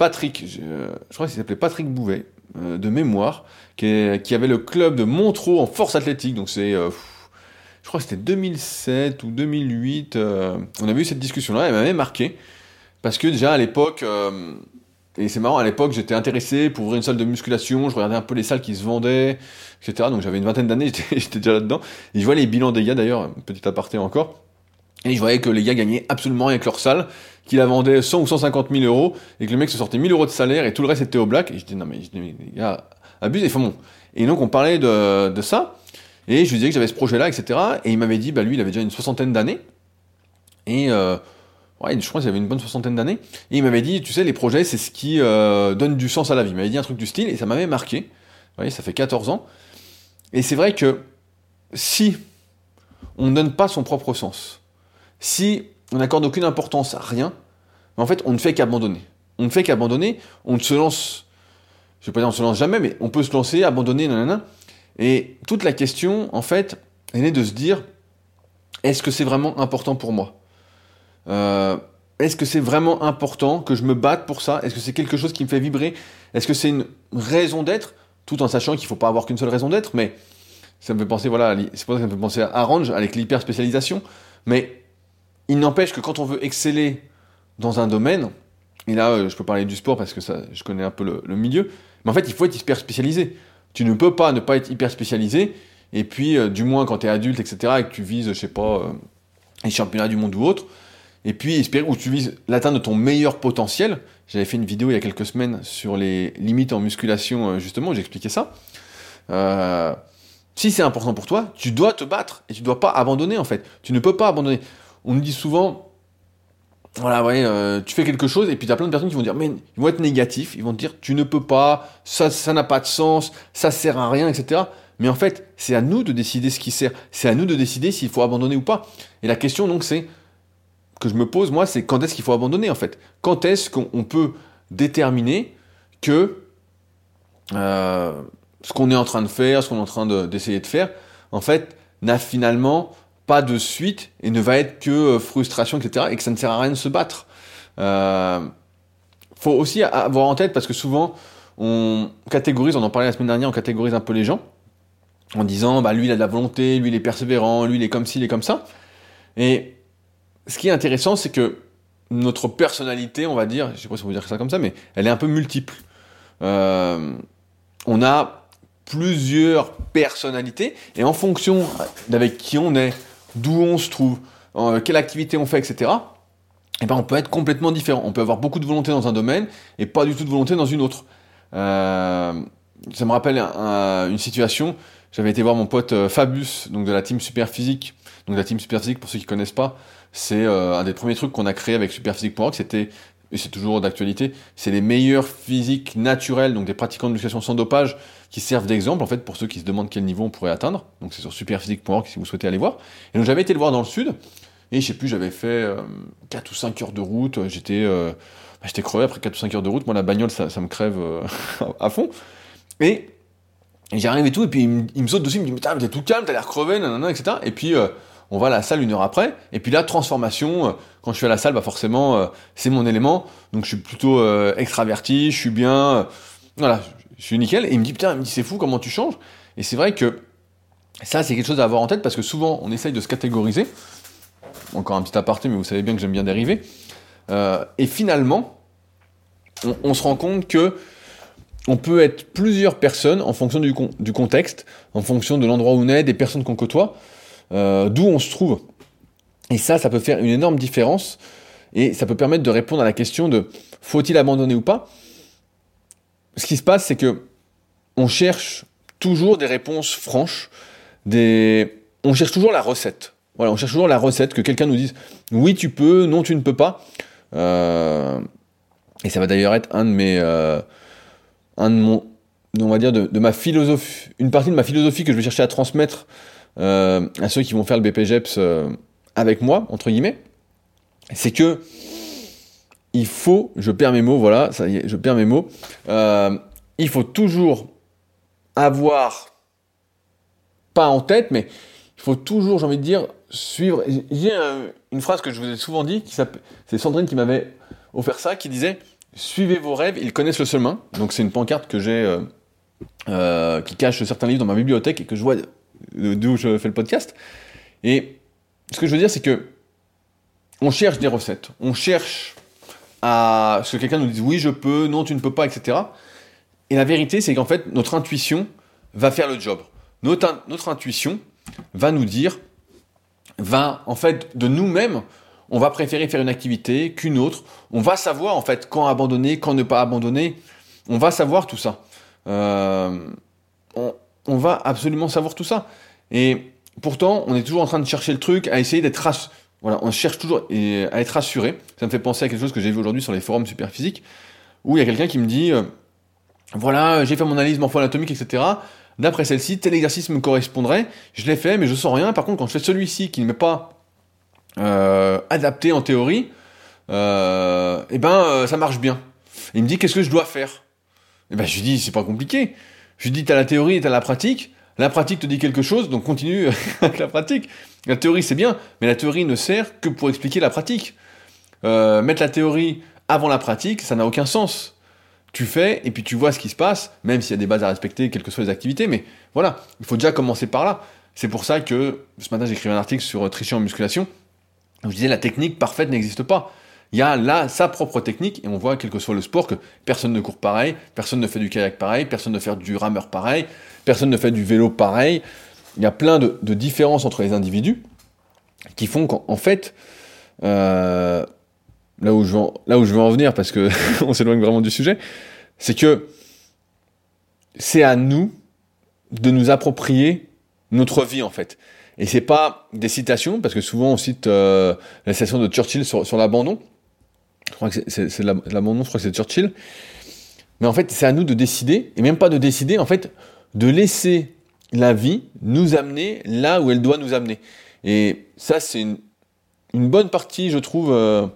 Patrick, je, crois qu'il s'appelait Patrick Bouvet, euh, de mémoire, qui, avait le club de Montreux en force athlétique. Donc c'est euh, je crois que c'était 2007 ou 2008, euh, on avait eu cette discussion-là, elle m'avait marqué, parce que déjà à l'époque, et c'est marrant, à l'époque j'étais intéressé pour ouvrir une salle de musculation, je regardais un peu les salles qui se vendaient, etc. Donc j'avais une vingtaine d'années, j'étais déjà là-dedans, et je voyais les bilans des gars d'ailleurs, petit aparté encore, et je voyais que les gars gagnaient absolument rien avec leur salle, qu'ils la vendaient 100 ou 150 000 euros, et que le mec se sortait 1000 euros de salaire, et tout le reste était au black, et je dis non mais, les gars, abusez, enfin bon. Et donc on parlait de, de ça, et je lui disais que j'avais ce projet-là, etc. Et il m'avait dit, bah lui, il avait déjà une soixantaine d'années. Et euh, ouais, je crois qu'il avait une bonne soixantaine d'années. Et il m'avait dit, tu sais, les projets, c'est ce qui euh, donne du sens à la vie. Il m'avait dit un truc du style, et ça m'avait marqué. Vous voyez, ça fait 14 ans. Et c'est vrai que si on ne donne pas son propre sens, si on n'accorde aucune importance à rien, en fait, on ne fait qu'abandonner. On ne fait qu'abandonner, on ne se lance, je vais pas dire on se lance jamais, mais on peut se lancer, abandonner, nanana. Et toute la question, en fait, elle est de se dire, est-ce que c'est vraiment important pour moi? Euh, Est-ce que c'est vraiment important que je me batte pour ça? Est-ce que c'est quelque chose qui me fait vibrer? Est-ce que c'est une raison d'être? Tout en sachant qu'il ne faut pas avoir qu'une seule raison d'être, mais ça me fait penser, voilà, c'est pour ça que ça me fait penser à Arrange avec l'hyper spécialisation. Mais il n'empêche que quand on veut exceller dans un domaine, et là euh, je peux parler du sport parce que ça, je connais un peu le, milieu, mais en fait il faut être hyper spécialisé. Tu ne peux pas ne pas être hyper spécialisé. Et puis, euh, du moins quand tu es adulte, etc., et que tu vises, je sais pas, euh, les championnats du monde ou autre, et puis espérer, ou tu vises l'atteinte de ton meilleur potentiel. J'avais fait une vidéo il y a quelques semaines sur les limites en musculation, justement, j'expliquais ça. si c'est important pour toi, tu dois te battre et tu dois pas abandonner en fait. Tu ne peux pas abandonner. On nous dit souvent, voilà, euh, tu fais quelque chose et puis tu as plein de personnes qui vont dire, mais ils vont être négatifs, ils vont te dire, tu ne peux pas, ça, ça n'a pas de sens, ça sert à rien, etc. Mais en fait, c'est à nous de décider ce qui sert, c'est à nous de décider s'il faut abandonner ou pas. Et la question donc, c'est que je me pose moi, c'est quand est-ce qu'il faut abandonner en fait? Quand est-ce qu'on peut déterminer que euh, ce qu'on est en train de faire, ce qu'on est en train d'essayer de faire, en fait, n'a finalement pas de suite et ne va être que euh, frustration, etc. et que ça ne sert à rien de se battre. Euh, faut aussi avoir en tête parce que souvent on catégorise, on en parlait la semaine dernière, on catégorise un peu les gens en disant bah lui il a de la volonté, lui il est persévérant, lui il est comme ci, il est comme ça. Et ce qui est intéressant, c'est que notre personnalité, on va dire, je sais pas si on peut dire ça comme ça, mais elle est un peu multiple. Euh, on a plusieurs personnalités, et en fonction d'avec qui on est, d'où on se trouve, euh, quelle activité on fait, etc., et eh ben on peut être complètement différent. On peut avoir beaucoup de volonté dans un domaine et pas du tout de volonté dans une autre. Euh, ça me rappelle une situation. J'avais été voir mon pote euh, Fabus, donc de la team Super Physique. Donc la team Super Physique, pour ceux qui connaissent pas, c'est euh, un des premiers trucs qu'on a créé avec Superphysique.org. C'était et c'est toujours d'actualité, c'est les meilleurs physiques naturels, donc des pratiquants de musculation sans dopage, qui servent d'exemple en fait pour ceux qui se demandent quel niveau on pourrait atteindre. Donc c'est sur superphysique.org si vous souhaitez aller voir. Et donc j'avais été le voir dans le sud, et je sais plus, j'avais fait euh, 4 ou 5 heures de route, j'étais euh, crevé après 4 ou 5 heures de route, moi la bagnole ça, me crève euh, à fond. Et j'arrive et tout, et puis il me, saute dessus, il me dit, mais t'es tout calme, t'as l'air crevé, nanana, etc. Et puis euh, on va à la salle une heure après, et puis là, transformation, euh, quand je suis à la salle, bah forcément, euh, c'est mon élément, donc je suis plutôt euh, extraverti, je suis bien, voilà, je suis nickel, et il me dit, putain, il me dit, c'est fou comment tu changes, et c'est vrai que ça, c'est quelque chose à avoir en tête, parce que souvent, on essaye de se catégoriser, encore un petit aparté, mais vous savez bien que j'aime bien dériver, et finalement, on, se rend compte que on peut être plusieurs personnes en fonction du, du contexte, en fonction de l'endroit où on est, des personnes qu'on côtoie, euh, d'où on se trouve. Et ça, ça peut faire une énorme différence. Et ça peut permettre de répondre à la question de faut-il abandonner ou pas? Ce qui se passe, c'est que on cherche toujours des réponses franches, des... on cherche toujours la recette. Voilà, on cherche toujours la recette, que quelqu'un nous dise oui tu peux, non tu ne peux pas. Euh... Et ça va d'ailleurs être un de mes, euh... un de mon, on va dire de, ma philosophie, une partie de ma philosophie que je vais chercher à transmettre euh, à ceux qui vont faire le BPGEPS euh, avec moi, entre guillemets, c'est que il faut, je perds mes mots, voilà, ça y est, je perds mes mots, euh, il faut toujours avoir, pas en tête, mais il faut toujours, j'ai envie de dire, suivre. J'ai une phrase que je vous ai souvent dit, c'est Sandrine qui m'avait offert ça, qui disait Suivez vos rêves, ils connaissent le seul main. Donc c'est une pancarte que j'ai, euh, euh, qui cache certains livres dans ma bibliothèque et que je vois d'où je fais le podcast. Et ce que je veux dire, c'est que on cherche des recettes, on cherche à ce que quelqu'un nous dise oui, je peux, non, tu ne peux pas, etc. Et la vérité, c'est qu'en fait, notre intuition va faire le job. Notre, intuition va nous dire, va, en fait, de nous-mêmes, on va préférer faire une activité qu'une autre. On va savoir, en fait, quand abandonner, quand ne pas abandonner. On va savoir tout ça. Euh, on, on va absolument savoir tout ça. Et pourtant, on est toujours en train de chercher le truc, à essayer d'être. Voilà, on cherche toujours à être rassuré. Ça me fait penser à quelque chose que j'ai vu aujourd'hui sur les forums super physiques, où il y a quelqu'un qui me dit, euh, voilà, j'ai fait mon analyse morpho-anatomique, etc. D'après celle-ci, tel exercice me correspondrait. Je l'ai fait, mais je sens rien. Par contre, quand je fais celui-ci qui ne m'est pas euh, adapté en théorie, euh, eh ben, euh, ça marche bien. il me dit, qu'est-ce que je dois faire? Eh ben, je lui dis, c'est pas compliqué. Je lui dis, t'as la théorie et t'as la pratique. La pratique te dit quelque chose, donc continue avec la pratique. La théorie, c'est bien, mais la théorie ne sert que pour expliquer la pratique. Euh, mettre la théorie avant la pratique, ça n'a aucun sens. Tu fais, et puis tu vois ce qui se passe, même s'il y a des bases à respecter, quelles que soient les activités, mais voilà, il faut déjà commencer par là. C'est pour ça que ce matin, écrit un article sur tricher en musculation, je disais la technique parfaite n'existe pas il y a là sa propre technique, et on voit, quel que soit le sport, que personne ne court pareil, personne ne fait du kayak pareil, personne ne fait du rameur pareil, personne ne fait du vélo pareil. Il y a plein de, de différences entre les individus qui font qu'en fait, euh, là, où je veux là où je veux en venir, parce que on s'éloigne vraiment du sujet, c'est que c'est à nous de nous approprier notre vie en fait. Et c'est pas des citations, parce que souvent on cite euh, la citation de Churchill sur, sur l'abandon, je crois que c'est l'amendement, je crois que c'est Churchill. Mais en fait, c'est à nous de décider, et même pas de décider, en fait, de laisser la vie nous amener là où elle doit nous amener. Et ça, c'est une, bonne partie, je trouve, euh,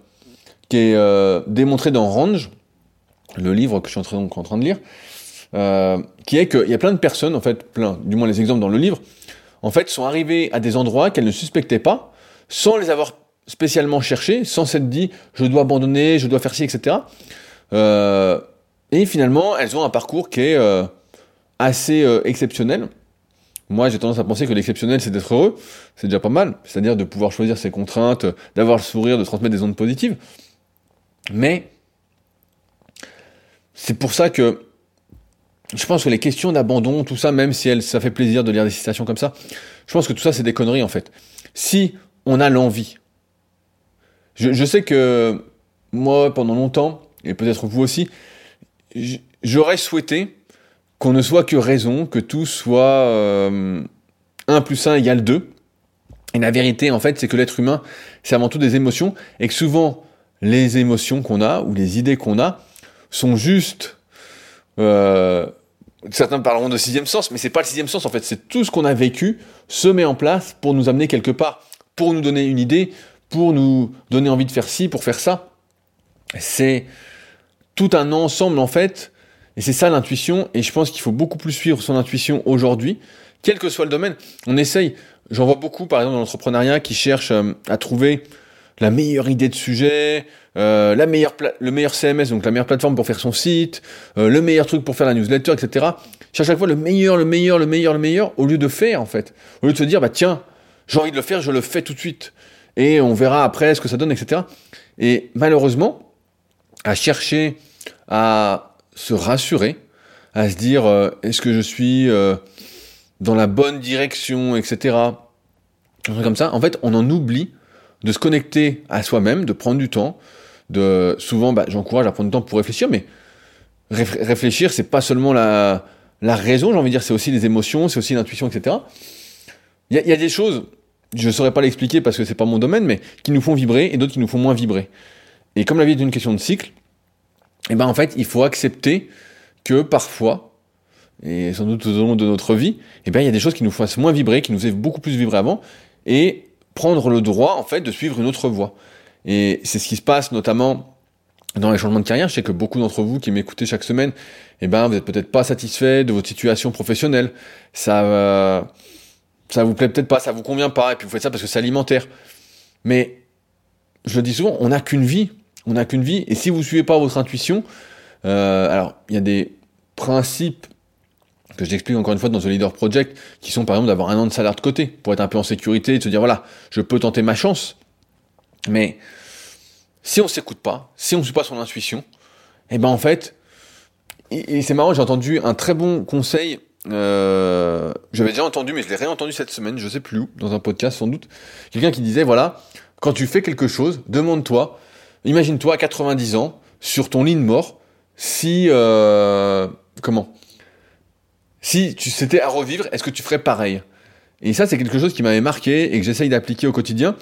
qui est euh, démontrée dans Range, le livre que je suis en train, donc, en train de lire, euh, qui est qu'il y a plein de personnes, en fait, plein, du moins les exemples dans le livre, en fait, sont arrivées à des endroits qu'elles ne suspectaient pas, sans les avoir spécialement cherché, sans s'être dit je dois abandonner, je dois faire ci, etc. Euh, et finalement, elles ont un parcours qui est euh, assez euh, exceptionnel. Moi, j'ai tendance à penser que l'exceptionnel, c'est d'être heureux. C'est déjà pas mal. C'est-à-dire de pouvoir choisir ses contraintes, d'avoir le sourire, de transmettre des ondes positives. Mais c'est pour ça que je pense que les questions d'abandon, tout ça, même si elle, ça fait plaisir de lire des citations comme ça, je pense que tout ça, c'est des conneries en fait. Si on a l'envie, je, sais que moi, pendant longtemps, et peut-être vous aussi, j'aurais souhaité qu'on ne soit que raison, que tout soit euh, 1 plus 1 égale 2. Et la vérité, en fait, c'est que l'être humain, c'est avant tout des émotions, et que souvent, les émotions qu'on a, ou les idées qu'on a, sont juste... Euh, certains parleront de sixième sens, mais c'est pas le sixième sens, en fait, c'est tout ce qu'on a vécu se met en place pour nous amener quelque part, pour nous donner une idée, pour nous donner envie de faire ci, pour faire ça. C'est tout un ensemble, en fait, et c'est ça l'intuition, et je pense qu'il faut beaucoup plus suivre son intuition aujourd'hui, quel que soit le domaine. On essaye, j'en vois beaucoup par exemple dans l'entrepreneuriat qui cherchent euh, à trouver la meilleure idée de sujet, euh, la meilleure le meilleur CMS, donc la meilleure plateforme pour faire son site, euh, le meilleur truc pour faire la newsletter, etc. Cherche à chaque fois le meilleur, le meilleur, le meilleur, le meilleur, au lieu de faire en fait. Au lieu de se dire, bah tiens, j'ai envie de le faire, je le fais tout de suite. Et on verra après ce que ça donne, etc. Et malheureusement, à chercher à se rassurer, à se dire euh, est-ce que je suis euh, dans la bonne direction, etc. Comme ça, en fait, on en oublie de se connecter à soi-même, de prendre du temps. De souvent, bah, j'encourage à prendre du temps pour réfléchir, mais réfléchir, c'est pas seulement la, raison, j'ai envie de dire, c'est aussi les émotions, c'est aussi l'intuition, etc. Il y, a des choses, je saurais pas l'expliquer parce que c'est pas mon domaine, mais qui nous font vibrer et d'autres qui nous font moins vibrer. Et comme la vie est une question de cycle, et eh ben en fait, il faut accepter que parfois, et sans doute au long de notre vie, et eh ben il y a des choses qui nous fassent moins vibrer, qui nous font beaucoup plus vibrer avant, et prendre le droit en fait de suivre une autre voie. Et c'est ce qui se passe notamment dans les changements de carrière. Je sais que beaucoup d'entre vous qui m'écoutez chaque semaine, eh ben vous êtes peut-être pas satisfait de votre situation professionnelle. Ça, euh, ça vous plaît peut-être pas, ça vous convient pas, et puis vous faites ça parce que c'est alimentaire. Mais je le dis souvent, on n'a qu'une vie. On n'a qu'une vie, et si vous suivez pas votre intuition, euh, alors il y a des principes que j'explique encore une fois dans The Leader Project, qui sont par exemple d'avoir un an de salaire de côté, pour être un peu en sécurité, et de se dire voilà, je peux tenter ma chance. Mais si on s'écoute pas, si on ne suit pas son intuition, et eh ben en fait, et, c'est marrant, j'ai entendu un très bon conseil, euh, j'avais déjà entendu, mais je l'ai réentendu cette semaine, je sais plus où, dans un podcast sans doute, quelqu'un qui disait voilà, quand tu fais quelque chose, demande-toi Imagine-toi à 90 ans, sur ton lit de mort, si... Euh, comment? Si tu c'était à revivre, est-ce que tu ferais pareil? Et ça, c'est quelque chose qui m'avait marqué et que j'essaye d'appliquer au quotidien.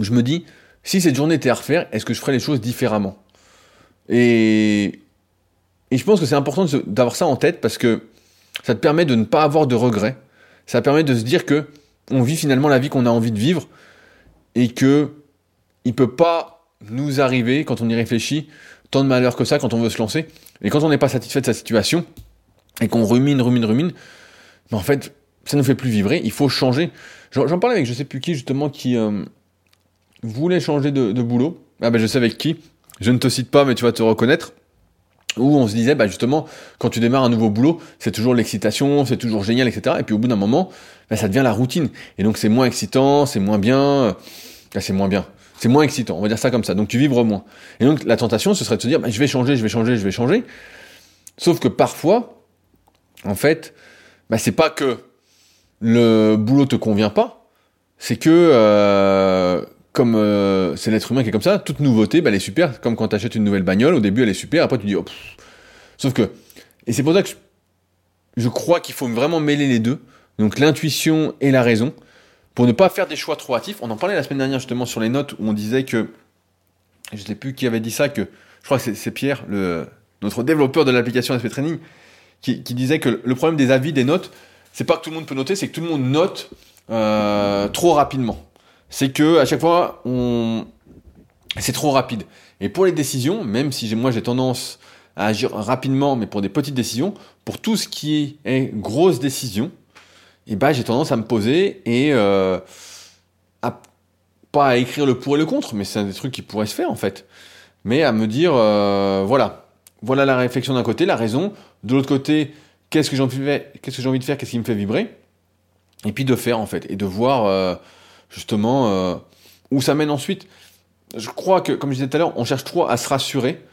Je me dis, si cette journée était à refaire, est-ce que je ferais les choses différemment? Et, et je pense que c'est important d'avoir ça en tête parce que ça te permet de ne pas avoir de regrets. Ça permet de se dire que on vit finalement la vie qu'on a envie de vivre et que il peut pas nous arriver, quand on y réfléchit, tant de malheur que ça quand on veut se lancer. Et quand on n'est pas satisfait de sa situation, et qu'on rumine, rumine, rumine, ben en fait, ça nous fait plus vibrer, il faut changer. J'en parlais avec je sais plus qui, justement, qui euh, voulait changer de, boulot. Ah ben je sais avec qui, je ne te cite pas, mais tu vas te reconnaître. Où on se disait, bah justement, quand tu démarres un nouveau boulot, c'est toujours l'excitation, c'est toujours génial, etc. Et puis au bout d'un moment, bah, ça devient la routine. Et donc c'est moins excitant, c'est moins bien, c'est moins bien. C'est moins excitant, on va dire ça comme ça. Donc tu vibres moins. Et donc la tentation, ce serait de se dire, bah, je vais changer, je vais changer, je vais changer. Sauf que parfois, en fait, bah, c'est pas que le boulot te convient pas, c'est que euh, comme euh, c'est l'être humain qui est comme ça, toute nouveauté, bah, elle est super. Comme quand tu achètes une nouvelle bagnole, au début elle est super, après tu dis, oh, sauf que, et c'est pour ça que je crois qu'il faut vraiment mêler les deux, donc l'intuition et la raison pour ne pas faire des choix trop hâtifs. On en parlait la semaine dernière justement sur les notes où on disait que, je ne sais plus qui avait dit ça, que je crois que c'est Pierre, notre développeur de l'application SP Training, qui, disait que le problème des avis, des notes, c'est pas que tout le monde peut noter, c'est que tout le monde note euh, trop rapidement. C'est que à chaque fois, on, c'est trop rapide. Et pour les décisions, même si moi j'ai tendance à agir rapidement, mais pour des petites décisions, pour tout ce qui est grosse décision, et bah j'ai tendance à me poser et euh, à pas à écrire le pour et le contre, mais c'est un des trucs qui pourraient se faire en fait, mais à me dire euh, voilà, voilà la réflexion d'un côté, la raison, de l'autre côté, qu'est-ce que j'ai envie de faire, qu'est-ce qui me fait vibrer, et puis de faire en fait, et de voir euh, justement où ça mène ensuite. je crois que, comme je disais tout à l'heure, on cherche trop à se rassurer,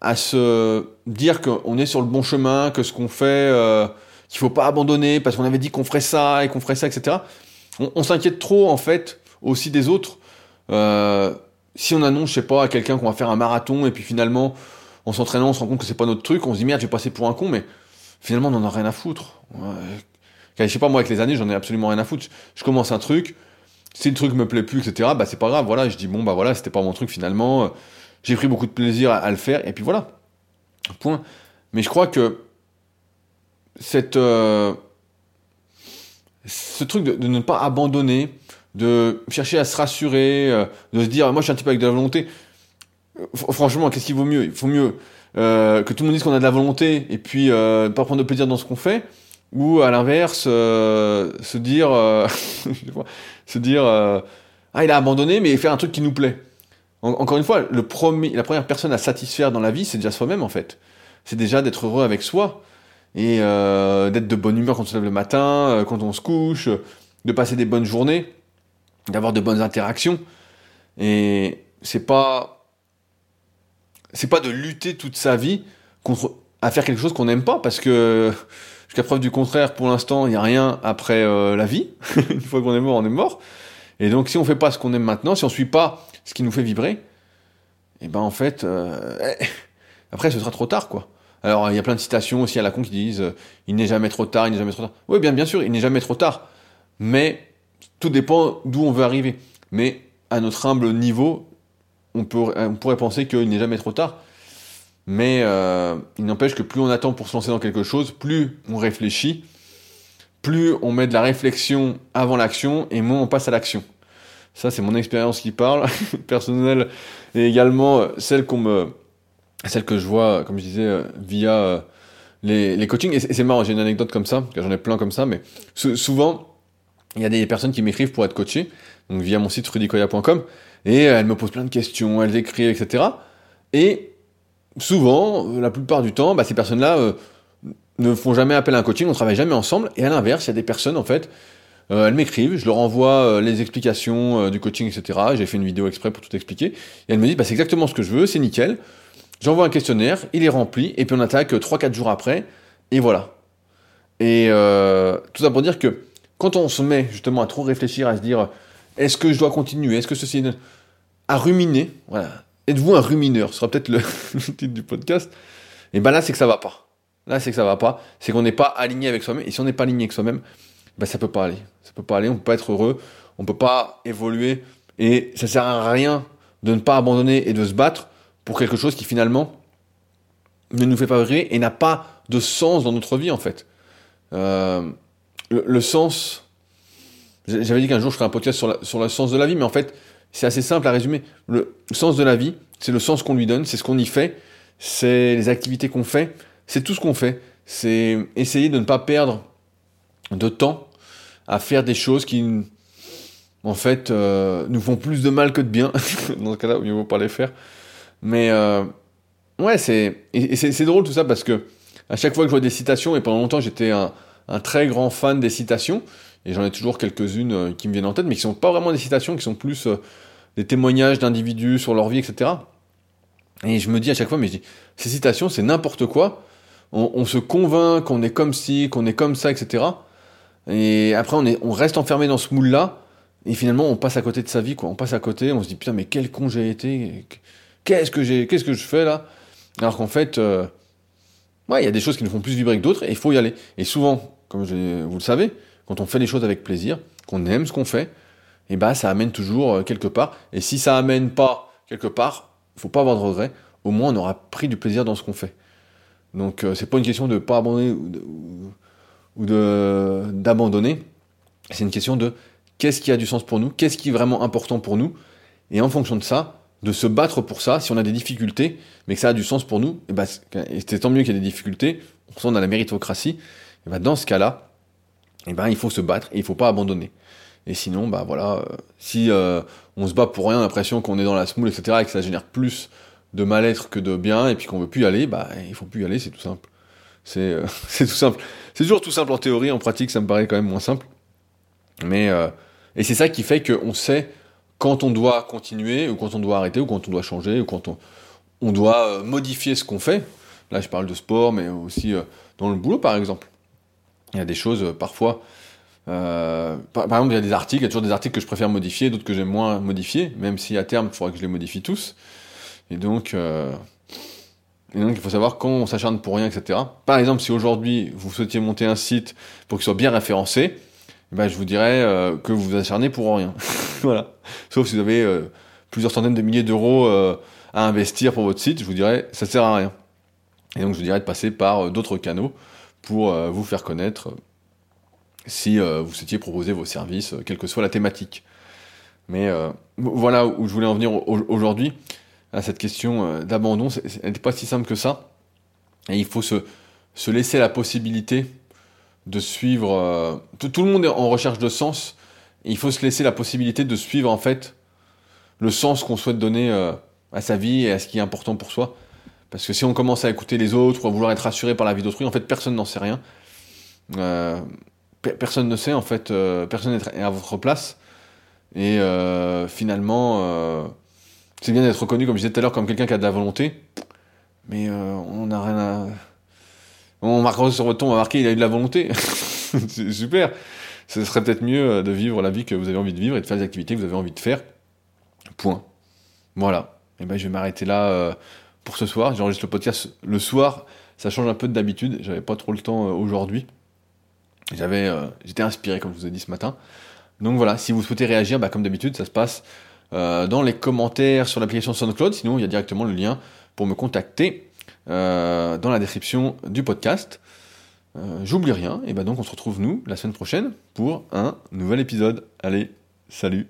à se dire qu'on est sur le bon chemin, que ce qu'on fait, euh, qu'il faut pas abandonner parce qu'on avait dit qu'on ferait ça et qu'on ferait ça, etc. On, s'inquiète trop en fait aussi des autres. Euh, si on annonce, je sais pas, à quelqu'un qu'on va faire un marathon et puis finalement, en s'entraînant, on se rend compte que c'est pas notre truc, on se dit merde, j'ai passé pour un con, mais finalement, on en a rien à foutre. je sais pas, moi, avec les années, j'en ai absolument rien à foutre. Je commence un truc, si le truc me plaît plus, etc., bah c'est pas grave, voilà, je dis bon, bah voilà, c'était pas mon truc finalement, j'ai pris beaucoup de plaisir à, le faire, et puis voilà. Point. Mais je crois que cette, euh, ce truc de, ne pas abandonner, de chercher à se rassurer, euh, de se dire, moi je suis un type avec de la volonté, euh, franchement, qu'est-ce qu'il vaut mieux? Il faut mieux que tout le monde dise qu'on a de la volonté et puis pas prendre de plaisir dans ce qu'on fait, ou à l'inverse, se dire, se dire, ah il a abandonné, mais faire un truc qui nous plaît encore une fois, le premier, la première personne à satisfaire dans la vie, c'est déjà soi-même en fait. C'est déjà d'être heureux avec soi et euh, d'être de bonne humeur quand on se lève le matin, euh, quand on se couche, de passer des bonnes journées, d'avoir de bonnes interactions. Et c'est pas, c'est pas de lutter toute sa vie contre à faire quelque chose qu'on n'aime pas, parce que jusqu'à preuve du contraire, pour l'instant, il n'y a rien après euh, la vie. Une fois qu'on est mort, on est mort. Et donc, si on fait pas ce qu'on aime maintenant, si on suit pas ce qui nous fait vibrer, et eh ben en fait, euh, après, ce sera trop tard, quoi. Alors, il y a plein de citations aussi à la con qui disent euh, il n'est jamais trop tard, il n'est jamais trop tard. Oui, bien, bien sûr, il n'est jamais trop tard. Mais tout dépend d'où on veut arriver. Mais à notre humble niveau, on pourrait penser qu'il n'est jamais trop tard. Mais euh, il n'empêche que plus on attend pour se lancer dans quelque chose, plus on réfléchit, plus on met de la réflexion avant l'action et moins on passe à l'action. Ça, c'est mon expérience qui parle, personnelle, et également euh, celle qu'on me, celle que je vois, comme je disais, euh, via les, les coachings. Et c'est marrant, j'ai une anecdote comme ça, j'en ai plein comme ça, mais souvent, il y a des personnes qui m'écrivent pour être coachées, donc via mon site rudicoya.com, et elles me posent plein de questions, elles écrivent, etc. Et souvent, la plupart du temps, bah, ces personnes-là ne font jamais appel à un coaching, on travaille jamais ensemble. Et à l'inverse, il y a des personnes, en fait, euh, elles m'écrivent, je leur envoie euh, les explications euh, du coaching, etc. J'ai fait une vidéo exprès pour tout expliquer. Et elles me disent, bah, c'est exactement ce que je veux, c'est nickel. J'envoie un questionnaire, il est rempli, et puis on attaque 3-4 jours après, et voilà. Et tout ça pour dire que quand on se met justement à trop réfléchir, à se dire, est-ce que je dois continuer, est-ce que ceci... à ruminer, voilà. Êtes-vous un rumineur? Ce sera peut-être le, titre du podcast. Et ben là, c'est que ça va pas. Là, c'est que ça va pas. C'est qu'on n'est pas aligné avec soi-même. Et si on n'est pas aligné avec soi-même, ben ça peut pas aller. Ça peut pas aller. On peut pas être heureux. On peut pas évoluer. Et ça sert à rien de ne pas abandonner et de se battre pour quelque chose qui finalement ne nous fait pas vibrer et n'a pas de sens dans notre vie en fait. Euh, le, sens. J'avais dit qu'un jour je ferais un podcast sur, sur le sens de la vie, mais en fait c'est assez simple à résumer. Le sens de la vie, c'est le sens qu'on lui donne, c'est ce qu'on y fait, c'est les activités qu'on fait, c'est tout ce qu'on fait. C'est essayer de ne pas perdre de temps à faire des choses qui, en fait, euh, nous font plus de mal que de bien. Dans ce cas-là, ne faut pas les faire. Mais euh, ouais, c'est c'est drôle tout ça parce que à chaque fois que je vois des citations, et pendant longtemps j'étais un, un, très grand fan des citations, et j'en ai toujours quelques-unes euh, qui me viennent en tête, mais qui sont pas vraiment des citations, qui sont plus des témoignages d'individus sur leur vie, etc. Et je me dis à chaque fois, mais je dis, ces citations, c'est n'importe quoi on, se convainc qu'on est comme ci, qu'on est comme ça, etc. Et après, on, est, on reste enfermé dans ce moule-là, et finalement, on passe à côté de sa vie, quoi. On passe à côté, on se dit, putain, mais quel con j'ai été, qu'est-ce que j'ai, qu'est-ce que je fais là? Alors qu'en fait, euh, ouais, il y a des choses qui nous font plus vibrer que d'autres, et il faut y aller. Et souvent, comme vous le savez, quand on fait les choses avec plaisir, qu'on aime ce qu'on fait, et bah, ça amène toujours euh, quelque part. Et si ça amène pas quelque part, faut pas avoir de regrets. Au moins, on aura pris du plaisir dans ce qu'on fait. Donc euh, c'est pas une question de pas abandonner ou d'abandonner, c'est une question de qu'est-ce qui a du sens pour nous, qu'est-ce qui est vraiment important pour nous, et en fonction de ça, de se battre pour ça, si on a des difficultés, mais que ça a du sens pour nous, et, bah, c'est tant mieux qu'il y ait des difficultés, on sent dans la méritocratie, et bah, dans ce cas-là, et ben il faut se battre et il faut pas abandonner. Et sinon, bah voilà, euh, si euh, on se bat pour rien, l'impression qu'on est dans la smoule, etc., et que ça génère plus de mal-être que de bien, et puis qu'on veut plus y aller, bah il faut plus y aller, c'est tout simple. C'est euh, tout simple. C'est toujours tout simple en théorie, en pratique ça me paraît quand même moins simple. Mais et c'est ça qui fait qu'on sait quand on doit continuer, ou quand on doit arrêter, ou quand on doit changer, ou quand on, doit modifier ce qu'on fait. Là, je parle de sport, mais aussi dans le boulot, par exemple. Il y a des choses, euh, parfois, par, exemple, il y a des articles, il y a toujours des articles que je préfère modifier, d'autres que j'aime moins modifier, même si à terme, il faudra que je les modifie tous. Et donc, et donc, il faut savoir quand on s'acharne pour rien, etc. Par exemple, si aujourd'hui, vous souhaitiez monter un site pour qu'il soit bien référencé, eh ben, je vous dirais que vous vous acharnez pour rien. voilà. Sauf si vous avez plusieurs centaines de milliers d'euros à investir pour votre site, je vous dirais, ça sert à rien. Et donc, je vous dirais de passer par euh, d'autres canaux pour euh, vous faire connaître euh, si vous souhaitiez proposer vos services, quelle que soit la thématique. Mais voilà où je voulais en venir aujourd'hui, à cette question d'abandon. Elle n'est pas si simple que ça. Et il faut se, se laisser la possibilité de suivre. tout, le monde est en recherche de sens. Il faut se laisser la possibilité de suivre en fait le sens qu'on souhaite donner à sa vie et à ce qui est important pour soi. Parce que si on commence à écouter les autres ou à vouloir être rassuré par la vie d'autrui, en fait, personne n'en sait rien. Euh, personne ne sait, en fait, euh, personne n'est à votre place. Et euh, finalement, c'est bien d'être reconnu, comme je disais tout à l'heure, comme quelqu'un qui a de la volonté. Mais on n'a rien à. On marquera sur votre ton, on va marquer, il a eu de la volonté. c'est super. Ce serait peut-être mieux de vivre la vie que vous avez envie de vivre et de faire les activités que vous avez envie de faire. Point. Voilà et eh ben, je vais m'arrêter là pour ce soir. J'enregistre le podcast le soir. Ça change un peu d'habitude. J'avais pas trop le temps euh, aujourd'hui. Euh, j'étais inspiré, comme je vous ai dit ce matin. Donc voilà, si vous souhaitez réagir, bah, comme d'habitude, ça se passe dans les commentaires sur l'application SoundCloud. Sinon, il y a directement le lien pour me contacter dans la description du podcast. J'oublie rien. Et ben donc, on se retrouve nous la semaine prochaine pour un nouvel épisode. Allez, salut